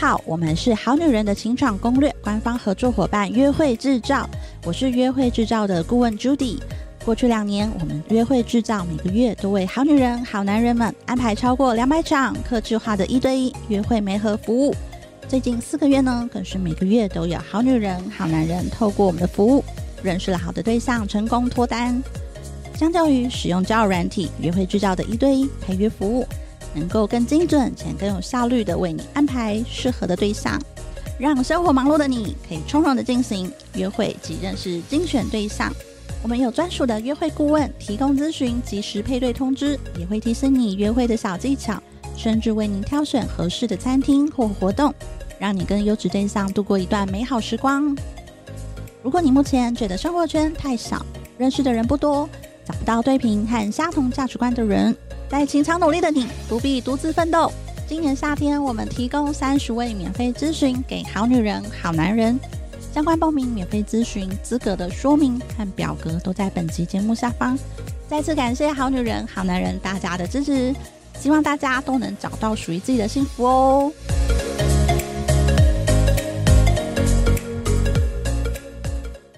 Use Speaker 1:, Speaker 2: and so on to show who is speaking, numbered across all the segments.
Speaker 1: 好，我们是好女人的情场攻略官方合作伙伴约会制造，我是约会制造的顾问 Judy。过去两年，我们约会制造每个月都为好女人、好男人们安排超过两百场客制化的一对一约会媒合服务。最近四个月呢，更是每个月都有好女人、好男人透过我们的服务，认识了好的对象，成功脱单。相较于使用交友软体，约会制造的一对一陪约服务，能够更精准且更有效率地为你安排适合的对象，让生活忙碌的你可以从容地进行约会及认识精选对象。我们有专属的约会顾问提供咨询，及时配对通知，也会提醒你约会的小技巧，甚至为您挑选合适的餐厅或活动，让你跟优质对象度过一段美好时光。如果你目前觉得生活圈太小，认识的人不多，找不到对频和相同价值观的人，在情场努力的你不必独自奋斗。今年夏天，我们提供三十位免费咨询给好女人、好男人。相关报名、免费咨询资格的说明和表格都在本集节目下方。再次感谢好女人、好男人大家的支持，希望大家都能找到属于自己的幸福哦。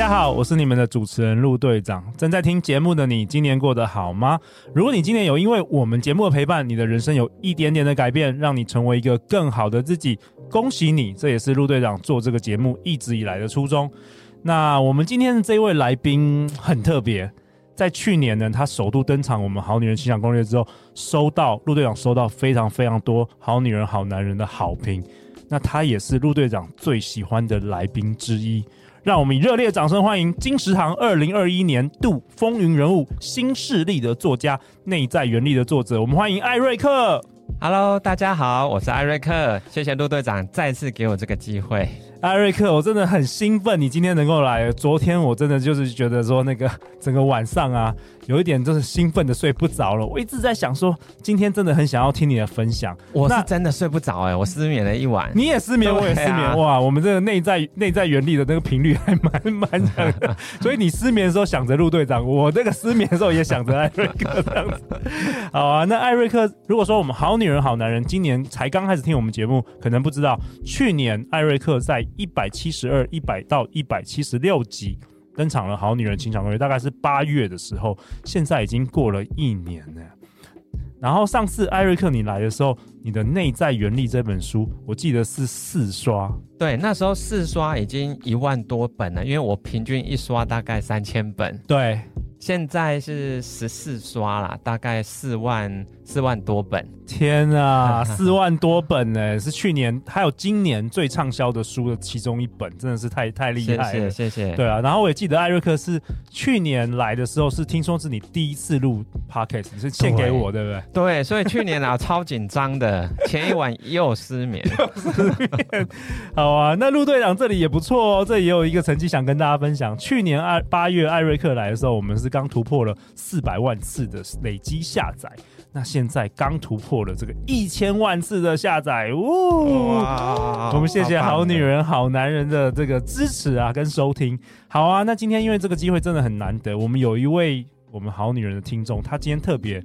Speaker 2: 大家好，我是你们的主持人陆队长。正在听节目的你，今年过得好吗？如果你今年有因为我们节目的陪伴，你的人生有一点点的改变，让你成为一个更好的自己，恭喜你！这也是陆队长做这个节目一直以来的初衷。那我们今天的这位来宾很特别，在去年呢，他首度登场我们好女人情场攻略之后，收到陆队长收到非常非常多好女人好男人的好评。那他也是陆队长最喜欢的来宾之一。让我们以热烈掌声欢迎金石堂二零二一年度风云人物、新势力的作家、内在原力的作者，我们欢迎艾瑞克。
Speaker 3: Hello，大家好，我是艾瑞克，谢谢陆队长再次给我这个机会。
Speaker 2: 艾瑞克，我真的很兴奋，你今天能够来。昨天我真的就是觉得说，那个整个晚上啊，有一点就是兴奋的睡不着了。我一直在想说，今天真的很想要听你的分享。
Speaker 3: 我是真的睡不着哎、欸，我失眠了一晚。
Speaker 2: 你也失眠，我也失眠。啊、哇，我们这个内在内在原理的那个频率还蛮蛮强的。所以你失眠的时候想着陆队长，我这个失眠的时候也想着艾瑞克这样子。好啊，那艾瑞克，如果说我们好女人好男人今年才刚开始听我们节目，可能不知道，去年艾瑞克在一百七十二、一百到一百七十六集登场了，《好女人情场攻略》大概是八月的时候，现在已经过了一年了。然后上次艾瑞克你来的时候，你的《内在原力》这本书，我记得是四刷。
Speaker 3: 对，那时候四刷已经一万多本了，因为我平均一刷大概三千本。
Speaker 2: 对。
Speaker 3: 现在是十四刷啦，大概四万四万多本。
Speaker 2: 天啊，四万多本呢，是去年还有今年最畅销的书的其中一本，真的是太太厉害了。
Speaker 3: 谢谢，谢谢。
Speaker 2: 对啊，然后我也记得艾瑞克是去年来的时候，是听说是你第一次录 podcast，你是献给我，对，不对？
Speaker 3: 对，所以去年啊超紧张的，前一晚又失眠。
Speaker 2: 又失眠。好啊，那陆队长这里也不错哦，这里也有一个成绩想跟大家分享。去年二八月艾瑞克来的时候，我们是。刚突破了四百万次的累积下载，那现在刚突破了这个一千万次的下载，呜！我们谢谢好女人好男人的这个支持啊，跟收听。好啊，那今天因为这个机会真的很难得，我们有一位我们好女人的听众，她今天特别。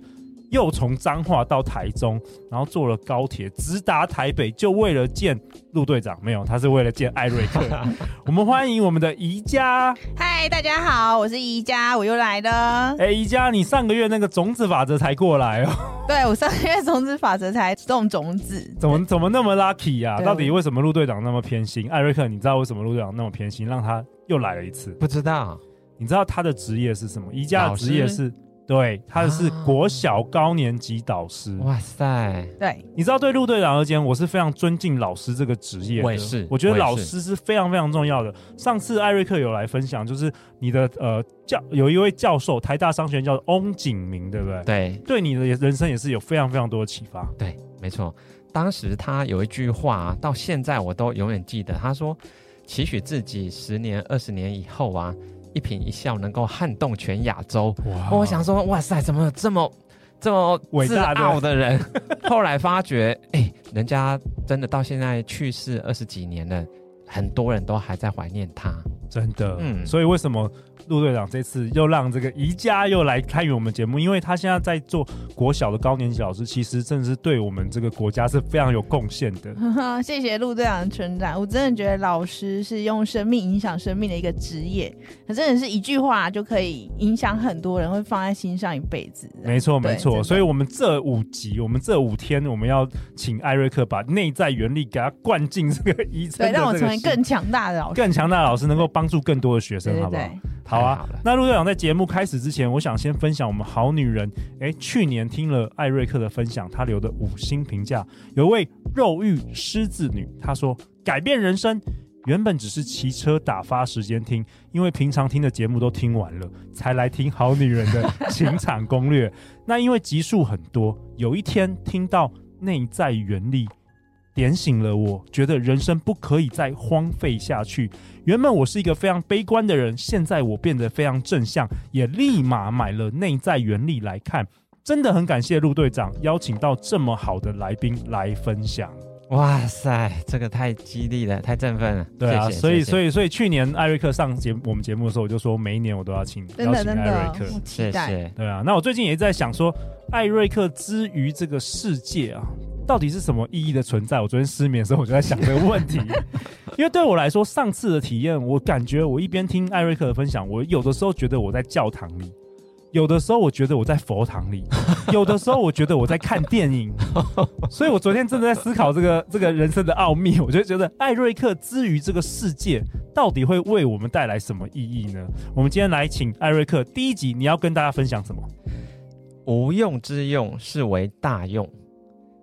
Speaker 2: 又从彰化到台中，然后坐了高铁直达台北，就为了见陆队长。没有，他是为了见艾瑞克。我们欢迎我们的宜家。
Speaker 4: 嗨，大家好，我是宜家，我又来了。
Speaker 2: 哎，宜家，你上个月那个种子法则才过来哦。
Speaker 4: 对，我上个月种子法则才种种子。
Speaker 2: 怎么怎么那么 lucky 呀、啊？到底为什么陆队长那么偏心？艾瑞克，你知道为什么陆队长那么偏心，让他又来了一次？
Speaker 3: 不知道。
Speaker 2: 你知道他的职业是什么？宜家的职业是。对，他是国小高年级导师。
Speaker 3: 哇塞，
Speaker 4: 对，
Speaker 2: 你知道，对陆队长而言，我是非常尊敬老师这个职业的。
Speaker 3: 我也是，
Speaker 2: 我觉得老师是非常非常重要的。上次艾瑞克有来分享，就是你的呃教有一位教授，台大商学院叫翁景明，对不对？
Speaker 3: 对，
Speaker 2: 对你的人生也是有非常非常多的启发。
Speaker 3: 对，没错。当时他有一句话，到现在我都永远记得。他说：“期许自己十年、二十年以后啊。”一颦一笑能够撼动全亚洲，哇！我想说，哇塞，怎么这么这么
Speaker 2: 伟大
Speaker 3: 的的人，后来发觉，哎、欸，人家真的到现在去世二十几年了，很多人都还在怀念他，
Speaker 2: 真的。嗯，所以为什么？陆队长这次又让这个宜家又来参与我们节目，因为他现在在做国小的高年级老师，其实真的是对我们这个国家是非常有贡献的。
Speaker 4: 谢谢陆队长的称赞，我真的觉得老师是用生命影响生命的一个职业，他真的是一句话就可以影响很多人，会放在心上一辈子。
Speaker 2: 没错，没错。所以，我们这五集，我们这五天，我们要请艾瑞克把内在原力给他灌进这个医生，
Speaker 4: 对，让我成为更强大的老师，
Speaker 2: 更强大的老师，能够帮助更多的学生，对对对，好啊，好，那陆队长在节目开始之前，我想先分享我们好女人。哎，去年听了艾瑞克的分享，他留的五星评价，有位肉欲狮子女，她说改变人生，原本只是骑车打发时间听，因为平常听的节目都听完了，才来听好女人的情场攻略。那因为集数很多，有一天听到内在原力。点醒了我，觉得人生不可以再荒废下去。原本我是一个非常悲观的人，现在我变得非常正向，也立马买了《内在原理》来看。真的很感谢陆队长邀请到这么好的来宾来分享。
Speaker 3: 哇塞，这个太激励了，太振奋了。
Speaker 2: 对啊，
Speaker 3: 谢谢，
Speaker 2: 所以所以所以去年艾瑞克上节我们节目的时候，我就说每一年我都要请邀请艾瑞克。
Speaker 3: 谢谢。
Speaker 2: 对啊，那我最近也在想说，艾瑞克之于这个世界啊。到底是什么意义的存在？我昨天失眠的时候，我就在想这个问题。因为对我来说，上次的体验，我感觉我一边听艾瑞克的分享，我有的时候觉得我在教堂里，有的时候我觉得我在佛堂里，有的时候我觉得我在看电影。所以我昨天真的在思考这个这个人生的奥秘。我就觉得艾瑞克之于这个世界，到底会为我们带来什么意义呢？我们今天来请艾瑞克，第一集你要跟大家分享什么？
Speaker 3: 无用之用，是为大用。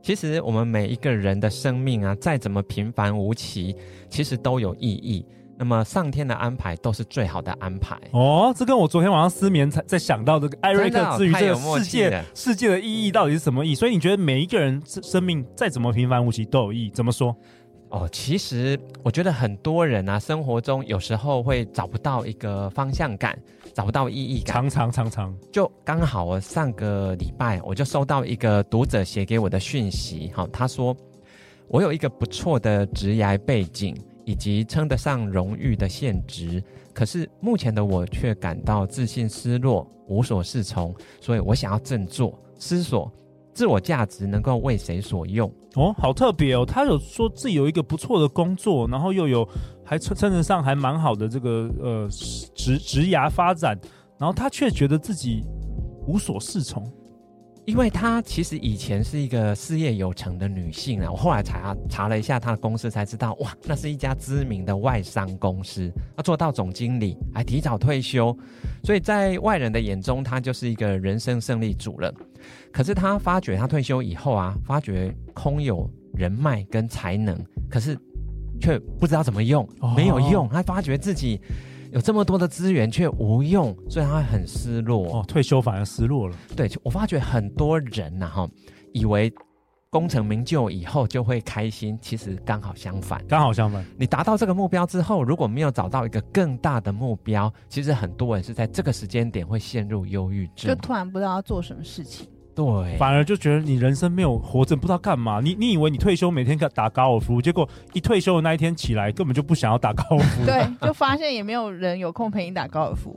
Speaker 3: 其实我们每一个人的生命啊，再怎么平凡无奇，其实都有意义。那么上天的安排都是最好的安排。
Speaker 2: 哦，这跟我昨天晚上失眠才在想到这个艾瑞克之于这个世界世界的意义到底是什么意义？所以你觉得每一个人生命再怎么平凡无奇都有意义？怎么说？
Speaker 3: 哦，其实我觉得很多人啊，生活中有时候会找不到一个方向感。找不到意义感，
Speaker 2: 常常常常，
Speaker 3: 就刚好我上个礼拜我就收到一个读者写给我的讯息，哈，他说我有一个不错的职业背景以及称得上荣誉的现职，可是目前的我却感到自信失落，无所适从，所以我想要振作，思索自我价值能够为谁所用。
Speaker 2: 哦，好特别哦，他有说自己有一个不错的工作，然后又有。还称称得上还蛮好的这个呃职职涯发展，然后他却觉得自己无所适从，
Speaker 3: 因为她其实以前是一个事业有成的女性啊，我后来查查了一下她的公司才知道，哇，那是一家知名的外商公司，她做到总经理还提早退休，所以在外人的眼中，她就是一个人生胜利组了。可是她发觉，她退休以后啊，发觉空有人脉跟才能，可是。却不知道怎么用，没有用。她发觉自己有这么多的资源却无用，所以他会很失落。
Speaker 2: 哦，退休反而失落了。
Speaker 3: 对，我发觉很多人呐，哈，以为功成名就以后就会开心，其实刚好相反。
Speaker 2: 刚好相反，
Speaker 3: 你达到这个目标之后，如果没有找到一个更大的目标，其实很多人是在这个时间点会陷入忧郁症，
Speaker 4: 就突然不知道要做什么事情。
Speaker 3: 对，
Speaker 2: 反而就觉得你人生没有活着，不知道干嘛。你你以为你退休每天打高尔夫，结果一退休的那一天起来，根本就不想要打高尔夫。
Speaker 4: 对，就发现也没有人有空陪你打高尔夫。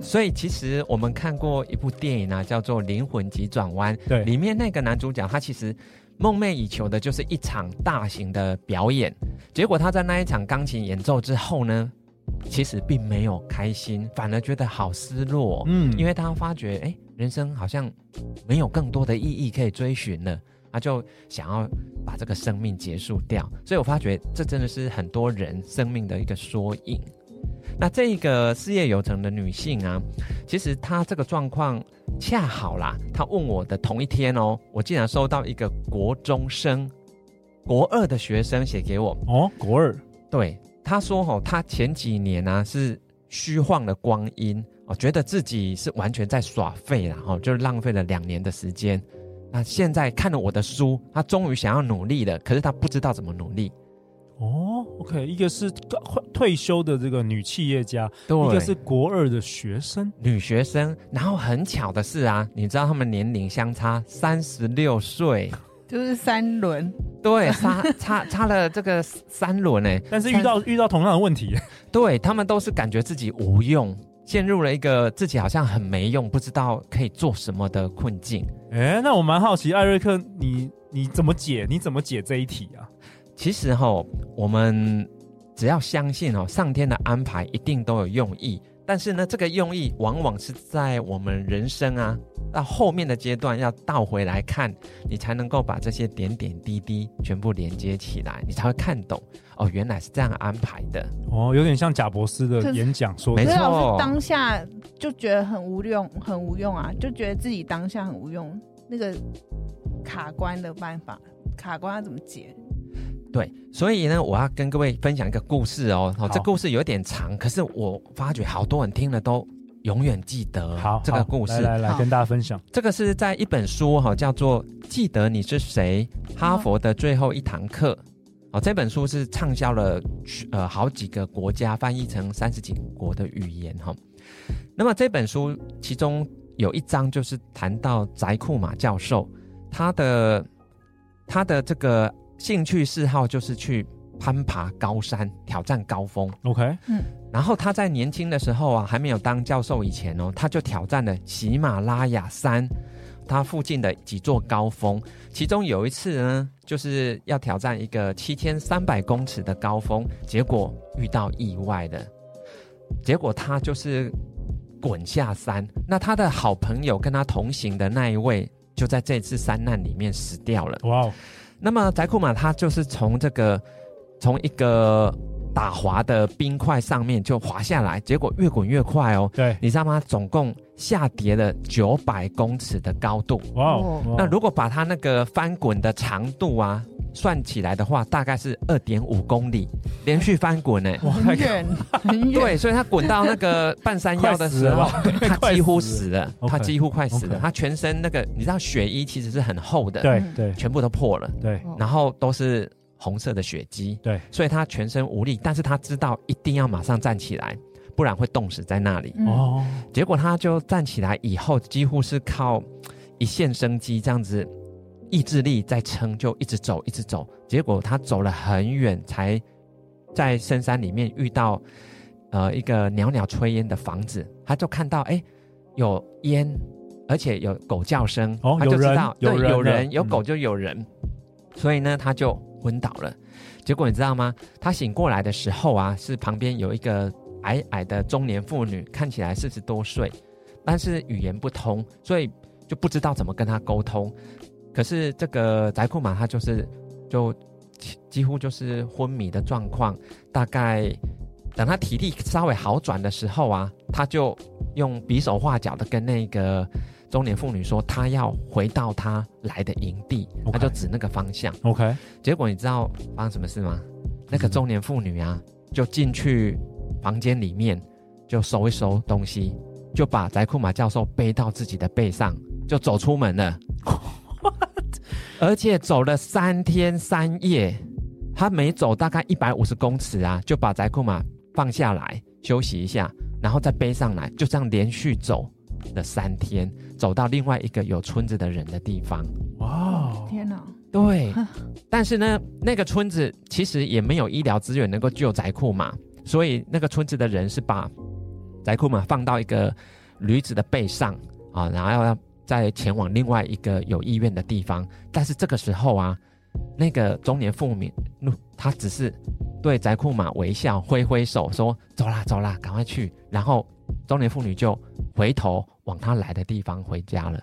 Speaker 3: 所以其实我们看过一部电影啊，叫做《灵魂急转弯》。
Speaker 2: 对，
Speaker 3: 里面那个男主角他其实梦寐以求的就是一场大型的表演，结果他在那一场钢琴演奏之后呢，其实并没有开心，反而觉得好失落。嗯，因为他发觉，哎。人生好像没有更多的意义可以追寻了，他就想要把这个生命结束掉。所以我发觉这真的是很多人生命的一个缩影。那这个事业有成的女性啊，其实她这个状况恰好啦。她问我的同一天哦，我竟然收到一个国中生、国二的学生写给我
Speaker 2: 哦，国二。
Speaker 3: 对，他说哦，他前几年呢、啊、是虚晃的光阴。我觉得自己是完全在耍废，然后就是浪费了两年的时间。那现在看了我的书，他终于想要努力了，可是他不知道怎么努力。
Speaker 2: 哦，OK，一个是退休的这个女企业家，
Speaker 3: 对，
Speaker 2: 一个是国二的学生，
Speaker 3: 女学生。然后很巧的是啊，你知道他们年龄相差三十六岁，
Speaker 4: 就是三轮，
Speaker 3: 对，差差差了这个三轮呢。
Speaker 2: 但是遇到遇到同样的问题，
Speaker 3: 对，他们都是感觉自己无用，陷入了一个自己好像很没用，不知道可以做什么的困境。
Speaker 2: 哎，那我蛮好奇，艾瑞克，你你怎么解？你怎么解这一题啊？
Speaker 3: 其实哈，我们只要相信哦，上天的安排一定都有用意。但是呢，这个用意往往是在我们人生啊到后面的阶段要倒回来看，你才能够把这些点点滴滴全部连接起来，你才会看懂哦，原来是这样安排的。
Speaker 2: 哦，有点像贾博士的演讲说的，
Speaker 3: 没错，
Speaker 4: 当下就觉得很无用，很无用啊，就觉得自己当下很无用。那个卡关的办法，卡关要怎么解？
Speaker 3: 对，所以呢，我要跟各位分享一个故事哦。好，这故事有点长，可是我发觉好多人听了都永远记得。
Speaker 2: 好，
Speaker 3: 这个故事
Speaker 2: 来来，来跟大家分享。
Speaker 3: 这个是在一本书哈，叫做《记得你是谁：哈佛的最后一堂课》哦。这本书是畅销了呃好几个国家，翻译成三十几国的语言哈。那么这本书其中有一章就是谈到翟库马教授，他的他的这个。兴趣嗜好就是去攀爬高山，挑战高峰。
Speaker 2: OK，
Speaker 4: 嗯，
Speaker 3: 然后他在年轻的时候啊，还没有当教授以前哦，他就挑战了喜马拉雅山，他附近的几座高峰。其中有一次呢，就是要挑战一个七千三百公尺的高峰，结果遇到意外的，结果他就是滚下山。那他的好朋友跟他同行的那一位，就在这次山难里面死掉了。
Speaker 2: 哇哦！
Speaker 3: 那么宅库玛他就是从这个从一个打滑的冰块上面就滑下来，结果越滚越快哦。
Speaker 2: 对，
Speaker 3: 你知道吗？总共下跌了九百公尺的高度。
Speaker 2: 哇哦！
Speaker 3: 那如果把它那个翻滚的长度啊算起来的话，大概是二点五公里，连续翻滚呢，
Speaker 4: 很远很远。
Speaker 3: 对，所以他滚到那个半山腰的时候，他几乎死了，他几乎快死了。他全身那个你知道血衣其实是很厚的，
Speaker 2: 对对，
Speaker 3: 全部都破了，
Speaker 2: 对，
Speaker 3: 然后都是红色的血迹，
Speaker 2: 对，
Speaker 3: 所以他全身无力，但是他知道一定要马上站起来，不然会冻死在那里。
Speaker 2: 哦，
Speaker 3: 结果他就站起来以后，几乎是靠一线生机这样子。意志力在撑，就一直走，一直走。结果他走了很远，才在深山里面遇到呃一个袅袅炊烟的房子。他就看到哎有烟，而且有狗叫声，
Speaker 2: 哦、
Speaker 3: 他就知道
Speaker 2: 有
Speaker 3: 有人有狗就有人，嗯、所以呢他就昏倒了。结果你知道吗？他醒过来的时候啊，是旁边有一个矮矮的中年妇女，看起来四十多岁，但是语言不通，所以就不知道怎么跟她沟通。可是这个宅库玛他就是就几乎就是昏迷的状况，大概等他体力稍微好转的时候啊，他就用比手画脚的跟那个中年妇女说，他要回到他来的营地.他就指那个方向。
Speaker 2: OK，
Speaker 3: 结果你知道发生什么事吗？那个中年妇女啊，就进去房间里面就收一收东西，就把翟库玛教授背到自己的背上，就走出门了。而且走了三天三夜，他每走大概一百五十公尺啊，就把翟库玛放下来休息一下，然后再背上来，就这样连续走了三天，走到另外一个有村子的人的地方。
Speaker 2: 哇，
Speaker 4: 天哪！
Speaker 3: 对，但是呢，那个村子其实也没有医疗资源能够救宅库玛，所以那个村子的人是把宅库玛放到一个驴子的背上啊，然后要。再前往另外一个有医院的地方，但是这个时候啊，那个中年妇女，她只是对宅库玛微笑，挥挥手说：“走啦，走啦，赶快去。”然后中年妇女就回头往她来的地方回家了，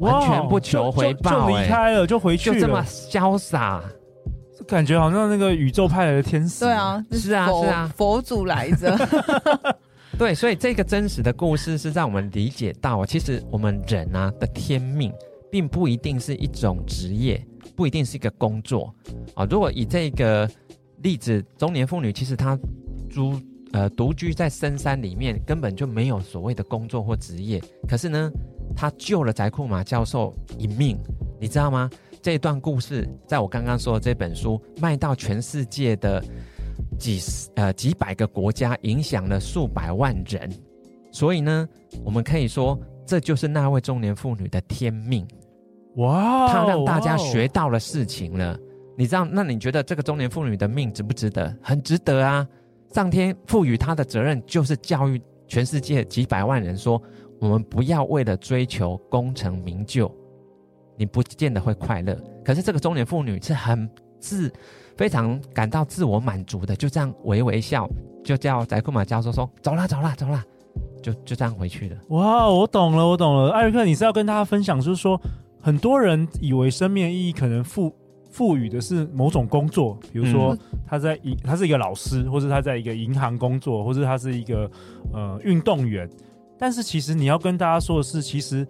Speaker 3: 完全不求回报，
Speaker 2: 就离开了，就回去，
Speaker 3: 就这么潇洒，
Speaker 2: 感觉好像那个宇宙派来的天使。
Speaker 4: 对啊，
Speaker 3: 是啊，是啊，
Speaker 4: 佛祖来着。
Speaker 3: 对，所以这个真实的故事是让我们理解到，其实我们人啊的天命，并不一定是一种职业，不一定是一个工作啊。如果以这个例子，中年妇女其实她租呃独居在深山里面，根本就没有所谓的工作或职业，可是呢，她救了翟库马教授一命，你知道吗？这段故事，在我刚刚说的这本书卖到全世界的几十呃几百个国家，影响了数百万人。所以呢，我们可以说，这就是那位中年妇女的天命。
Speaker 2: 哇，
Speaker 3: 她让大家学到了事情了。你知道？那你觉得这个中年妇女的命值不值得？很值得啊！上天赋予她的责任就是教育全世界几百万人说，说我们不要为了追求功成名就，你不见得会快乐。可是这个中年妇女是很自非常感到自我满足的，就这样微微笑，就叫宰库马教授说：“走啦，走啦，走啦。”就就这样回去了。
Speaker 2: 哇，我懂了，我懂了。艾瑞克，你是要跟大家分享，就是说很多人以为生命意义可能赋赋予的是某种工作，比如说他在银，他是一个老师，或者他在一个银行工作，或者他是一个呃运动员。但是其实你要跟大家说的是，其实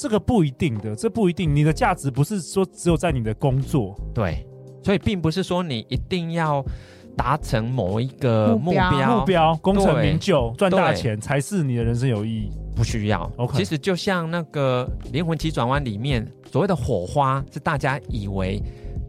Speaker 2: 这个不一定的，这不一定。你的价值不是说只有在你的工作，
Speaker 3: 对，所以并不是说你一定要达成某一个目标，
Speaker 2: 目标功成名就、赚大钱才是你的人生有意义。
Speaker 3: 不需要。
Speaker 2: OK，
Speaker 3: 其实就像那个灵魂急转弯里面所谓的火花，是大家以为。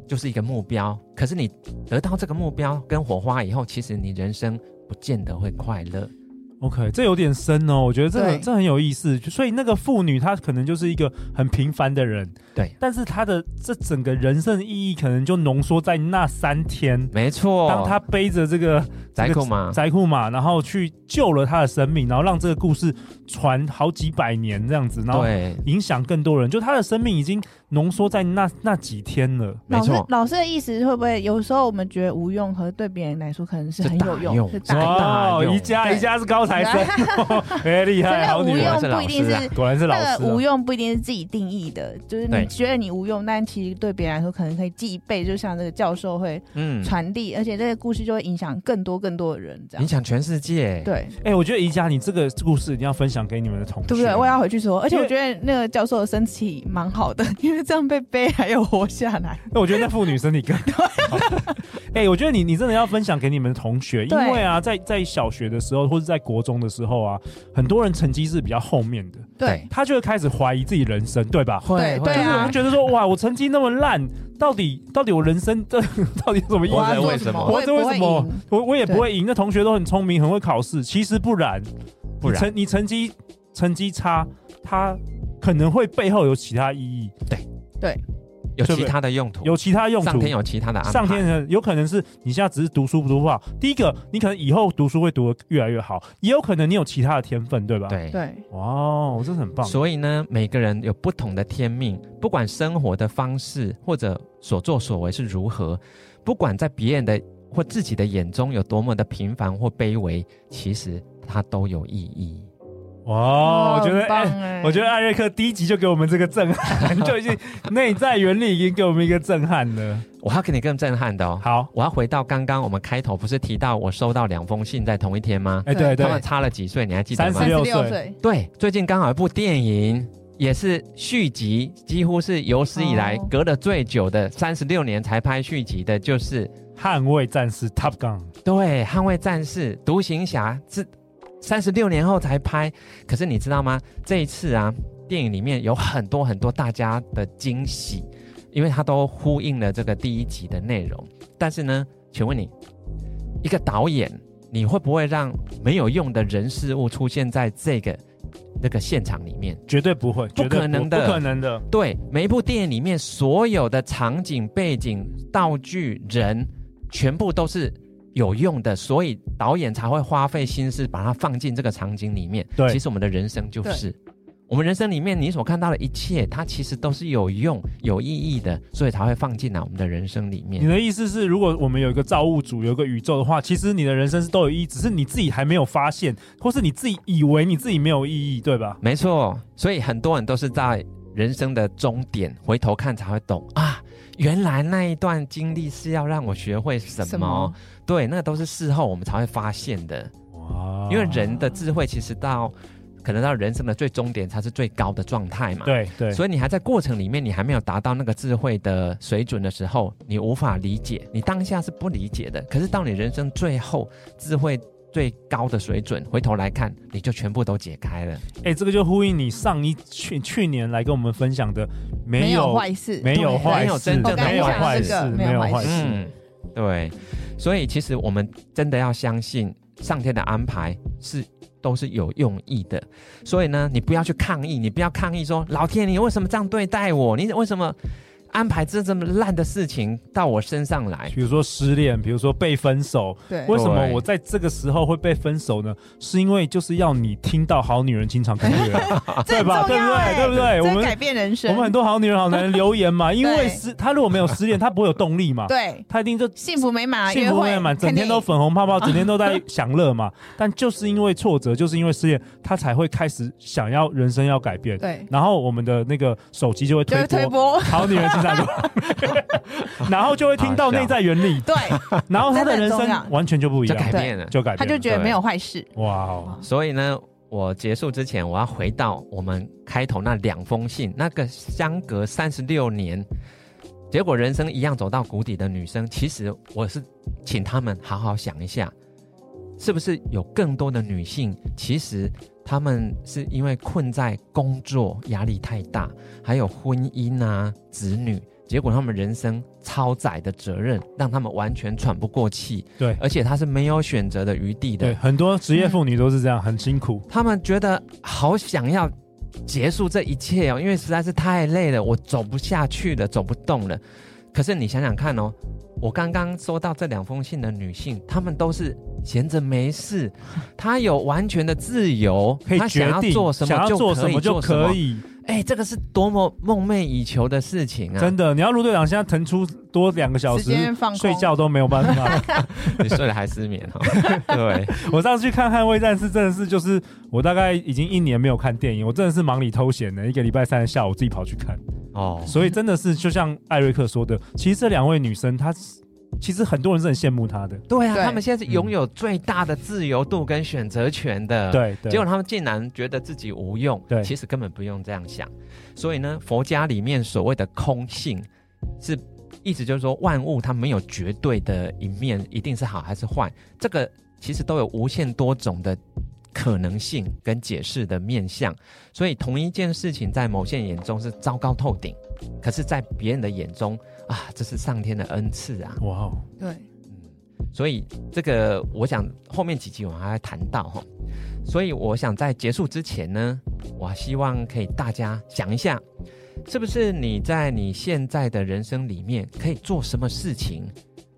Speaker 3: 就是一个目标，可是你得到这个目标跟火花以后，其实你人生不见得会快乐。
Speaker 2: OK，这有点深哦，我觉得这个这很有意思。所以那个妇女她可能就是一个很平凡的人，
Speaker 3: 对，
Speaker 2: 但是她的这整个人生意义可能就浓缩在那三天。
Speaker 3: 没错，
Speaker 2: 当她背着这个
Speaker 3: 宅库嘛，
Speaker 2: 宅库嘛，然后去救了她的生命，然后让这个故事传好几百年这样子，然后影响更多人。就她的生命已经浓缩在那那几天了。
Speaker 4: 老师，老师的意思会不会有时候我们觉得无用，和对别人来说可能是很有用？
Speaker 3: 是大用，
Speaker 2: 哦，宜家宜家是高。材生，哎，厉害！
Speaker 4: 这个无用不一定是，
Speaker 2: 果然是老师。
Speaker 4: 这个无用不一定是自己定义的，就是你觉得你无用，但其实对别人来说可能可以记一辈，就像这个教授会嗯传递，而且这个故事就会影响更多更多的人，这样
Speaker 3: 影响全世界。
Speaker 4: 对，
Speaker 2: 哎，我觉得宜家，你这个故事一定要分享给你们的同学，
Speaker 4: 对不对？我要回去说，而且我觉得那个教授的身体蛮好的，因为这样被背还有活下来。
Speaker 2: 那我觉得那妇女身体更好。哎，我觉得你你真的要分享给你们的同学，因为啊，在在小学的时候或者在国中的时候啊，很多人成绩是比较后面的，
Speaker 4: 对，
Speaker 2: 他就会开始怀疑自己人生，对吧？
Speaker 3: 会，
Speaker 4: 对，
Speaker 2: 就是我们觉得说，哇，我成绩那么烂，到底到底我人生这 到底什么意思？
Speaker 3: 为什么？
Speaker 2: 我这为什么？我我也不会赢。那同学都很聪明，很会考试，其实不然，
Speaker 3: 不然，
Speaker 2: 你成绩成绩差，他可能会背后有其他意义。
Speaker 3: 对
Speaker 4: 对。
Speaker 3: 有其他的用途，
Speaker 2: 有其他用途，
Speaker 3: 上天有其他的安排。
Speaker 2: 上天有可能是你现在只是读书不读不好。第一个，你可能以后读书会读得越来越好，也有可能你有其他的天分，对吧？
Speaker 3: 对
Speaker 4: 对，
Speaker 2: 哇，我真的很棒。
Speaker 3: 所以呢，每个人有不同的天命，不管生活的方式或者所作所为是如何，不管在别人的或自己的眼中有多么的平凡或卑微，其实它都有意义。
Speaker 2: 哇，我觉得哎、欸，我觉得艾瑞克第一集就给我们这个震撼，就已经内在原理已经给我们一个震撼了。
Speaker 3: 我要给你更震撼的哦。
Speaker 2: 好，
Speaker 3: 我要回到刚刚我们开头不是提到我收到两封信在同一天吗？
Speaker 2: 哎，对对，
Speaker 3: 他们差了几岁？你还记得吗？
Speaker 2: 三十六岁。
Speaker 3: 对，最近刚好一部电影也是续集，几乎是有史以来隔了最久的三十六年才拍续集的，就是《
Speaker 2: 捍卫战士》（Top Gun）。
Speaker 3: 对，《捍卫战士》、独行侠是。三十六年后才拍，可是你知道吗？这一次啊，电影里面有很多很多大家的惊喜，因为它都呼应了这个第一集的内容。但是呢，请问你，一个导演，你会不会让没有用的人事物出现在这个那个现场里面？
Speaker 2: 绝对不会，
Speaker 3: 不可能的，
Speaker 2: 不可能的。
Speaker 3: 对，每一部电影里面所有的场景、背景、道具、人，全部都是。有用的，所以导演才会花费心思把它放进这个场景里面。
Speaker 2: 对，
Speaker 3: 其实我们的人生就是，我们人生里面你所看到的一切，它其实都是有用、有意义的，所以才会放进来我们的人生里面。
Speaker 2: 你的意思是，如果我们有一个造物主，有一个宇宙的话，其实你的人生是都有意义，只是你自己还没有发现，或是你自己以为你自己没有意义，对吧？
Speaker 3: 没错，所以很多人都是在人生的终点回头看才会懂啊。原来那一段经历是要让我学会什么？什么？对，那个都是事后我们才会发现的。哇！因为人的智慧其实到可能到人生的最终点才是最高的状态嘛。
Speaker 2: 对对。
Speaker 3: 所以你还在过程里面，你还没有达到那个智慧的水准的时候，你无法理解，你当下是不理解的。可是到你人生最后智慧最高的水准，回头来看，你就全部都解开了。
Speaker 2: 哎，这个就呼应你上一去去年来跟我们分享的，没有
Speaker 4: 坏事，
Speaker 2: 没有坏事，
Speaker 3: 真的
Speaker 2: 没有坏事，没有坏事。
Speaker 3: 嗯，对。所以其实我们真的要相信上天的安排是都是有用意的。所以呢，你不要去抗议，你不要抗议说老天，你为什么这样对待我？你为什么？安排这这么烂的事情到我身上来，
Speaker 2: 比如说失恋，比如说被分手。
Speaker 4: 对，
Speaker 2: 为什么我在这个时候会被分手呢？是因为就是要你听到好女人情场攻略，对吧？对不对？对不对？我们
Speaker 4: 改变人生。
Speaker 2: 我们很多好女人、好男人留言嘛，因为失他如果没有失恋，他不会有动力嘛。
Speaker 4: 对，
Speaker 2: 他一定就
Speaker 4: 幸福美满，
Speaker 2: 幸福美满，整天都粉红泡泡，整天都在享乐嘛。但就是因为挫折，就是因为失恋，他才会开始想要人生要改变。
Speaker 4: 对，
Speaker 2: 然后我们的那个手机就会推播好女人 然后就会听到内在原理，
Speaker 4: 对，
Speaker 2: 然后他的人生完全就不一样，
Speaker 3: 就改变了，
Speaker 2: 就改变，
Speaker 4: 他就觉得没有坏事。
Speaker 2: 哇哦！
Speaker 3: 所以呢，我结束之前，我要回到我们开头那两封信，那个相隔三十六年，结果人生一样走到谷底的女生，其实我是请他们好好想一下，是不是有更多的女性，其实。他们是因为困在工作压力太大，还有婚姻啊、子女，结果他们人生超载的责任，让他们完全喘不过气。
Speaker 2: 对，
Speaker 3: 而且他是没有选择的余地的。
Speaker 2: 对，很多职业妇女都是这样，嗯、很辛苦。
Speaker 3: 他们觉得好想要结束这一切哦，因为实在是太累了，我走不下去了，走不动了。可是你想想看哦，我刚刚收到这两封信的女性，她们都是闲着没事，她有完全的自由，
Speaker 2: 可以决定
Speaker 3: 想要做什么就可以做什么。哎，这个是多么梦寐以求的事情啊！
Speaker 2: 真的，你要陆队长现在腾出多两个小时睡觉都没有办法，
Speaker 3: 你睡了还失眠、哦？对，
Speaker 2: 我上次去看《捍卫战士》，真的是就是我大概已经一年没有看电影，我真的是忙里偷闲的，一个礼拜三的下午自己跑去看哦。所以真的是就像艾瑞克说的，其实这两位女生她。其实很多人是很羡慕他的，
Speaker 3: 对啊，对他们现在是拥有最大的自由度跟选择权的，
Speaker 2: 对，对，
Speaker 3: 结果他们竟然觉得自己无用，
Speaker 2: 对，
Speaker 3: 其实根本不用这样想。所以呢，佛家里面所谓的空性，是意思就是说万物它没有绝对的一面，一定是好还是坏，这个其实都有无限多种的可能性跟解释的面向。所以同一件事情在某些人眼中是糟糕透顶，可是在别人的眼中。啊，这是上天的恩赐啊！
Speaker 2: 哇哦，
Speaker 4: 对，
Speaker 3: 嗯，所以这个我想后面几集我们还会谈到哈，所以我想在结束之前呢，我希望可以大家想一下，是不是你在你现在的人生里面可以做什么事情，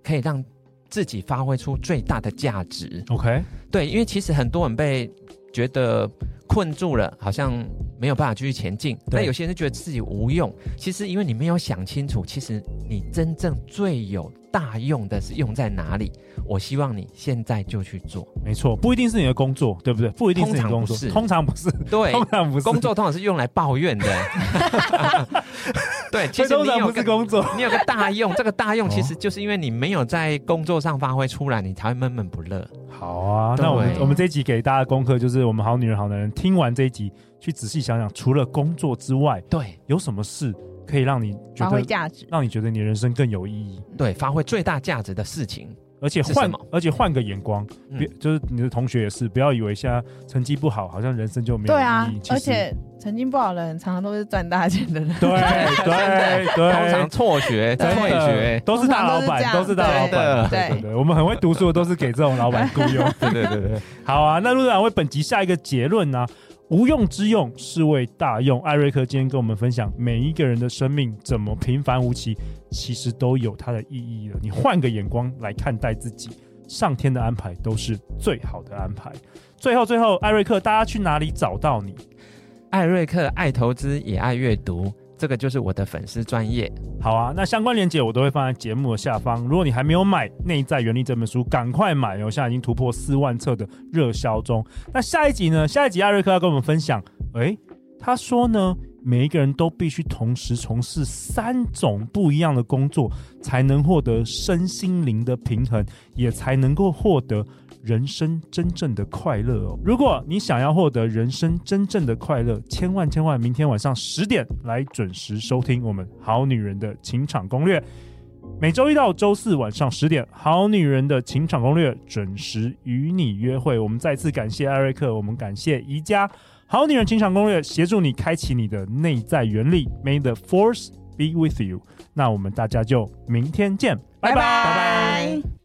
Speaker 3: 可以让自己发挥出最大的价值
Speaker 2: ？OK，
Speaker 3: 对，因为其实很多人被觉得困住了，好像。没有办法继续前进，但有些人觉得自己无用。其实因为你没有想清楚，其实你真正最有大用的是用在哪里。我希望你现在就去做。
Speaker 2: 没错，不一定是你的工作，对不对？不一定是你的工作，通常不是。
Speaker 3: 对，
Speaker 2: 通常不是。
Speaker 3: 工作通常是用来抱怨的。对，其实你有个工作，你有个大用，这个大用其实就是因为你没有在工作上发挥出来，你才会闷闷不乐。
Speaker 2: 好啊，那我们我们这一集给大家的功课就是，我们好女人好男人听完这一集。去仔细想想，除了工作之外，
Speaker 3: 对，
Speaker 2: 有什么事可以让你觉得
Speaker 4: 发挥价值，
Speaker 2: 让你觉得你人生更有意义？
Speaker 3: 对，发挥最大价值的事情，
Speaker 2: 而且换，而且换个眼光，别、嗯、就是你的同学也是，不要以为现在成绩不好，好像人生就没有意义。对啊，
Speaker 4: 而且成绩不好的人常常都是赚大钱的人。
Speaker 2: 对 对对，
Speaker 3: 通常辍学、退学
Speaker 2: 都是大老板，都是大老板。对对，对对，我们很会读书的都是给这种老板雇佣。对对对对，好啊，那陆队长为本集下一个结论呢、啊？无用之用，是为大用。艾瑞克今天跟我们分享，每一个人的生命怎么平凡无奇，其实都有它的意义了。你换个眼光来看待自己，上天的安排都是最好的安排。最后，最后，艾瑞克，大家去哪里找到你？
Speaker 3: 艾瑞克爱投资，也爱阅读。这个就是我的粉丝专业，
Speaker 2: 好啊，那相关链接我都会放在节目的下方。如果你还没有买《内在原力》这本书，赶快买哦！现在已经突破四万册的热销中。那下一集呢？下一集艾瑞克要跟我们分享，诶，他说呢，每一个人都必须同时从事三种不一样的工作，才能获得身心灵的平衡，也才能够获得。人生真正的快乐哦！如果你想要获得人生真正的快乐，千万千万明天晚上十点来准时收听我们好女人的情场攻略。每周一到周四晚上十点，《好女人的情场攻略》准时与你约会。我们再次感谢艾瑞克，我们感谢宜家《好女人情场攻略》，协助你开启你的内在原力。May the force be with you。那我们大家就明天见，拜拜。
Speaker 4: 拜拜。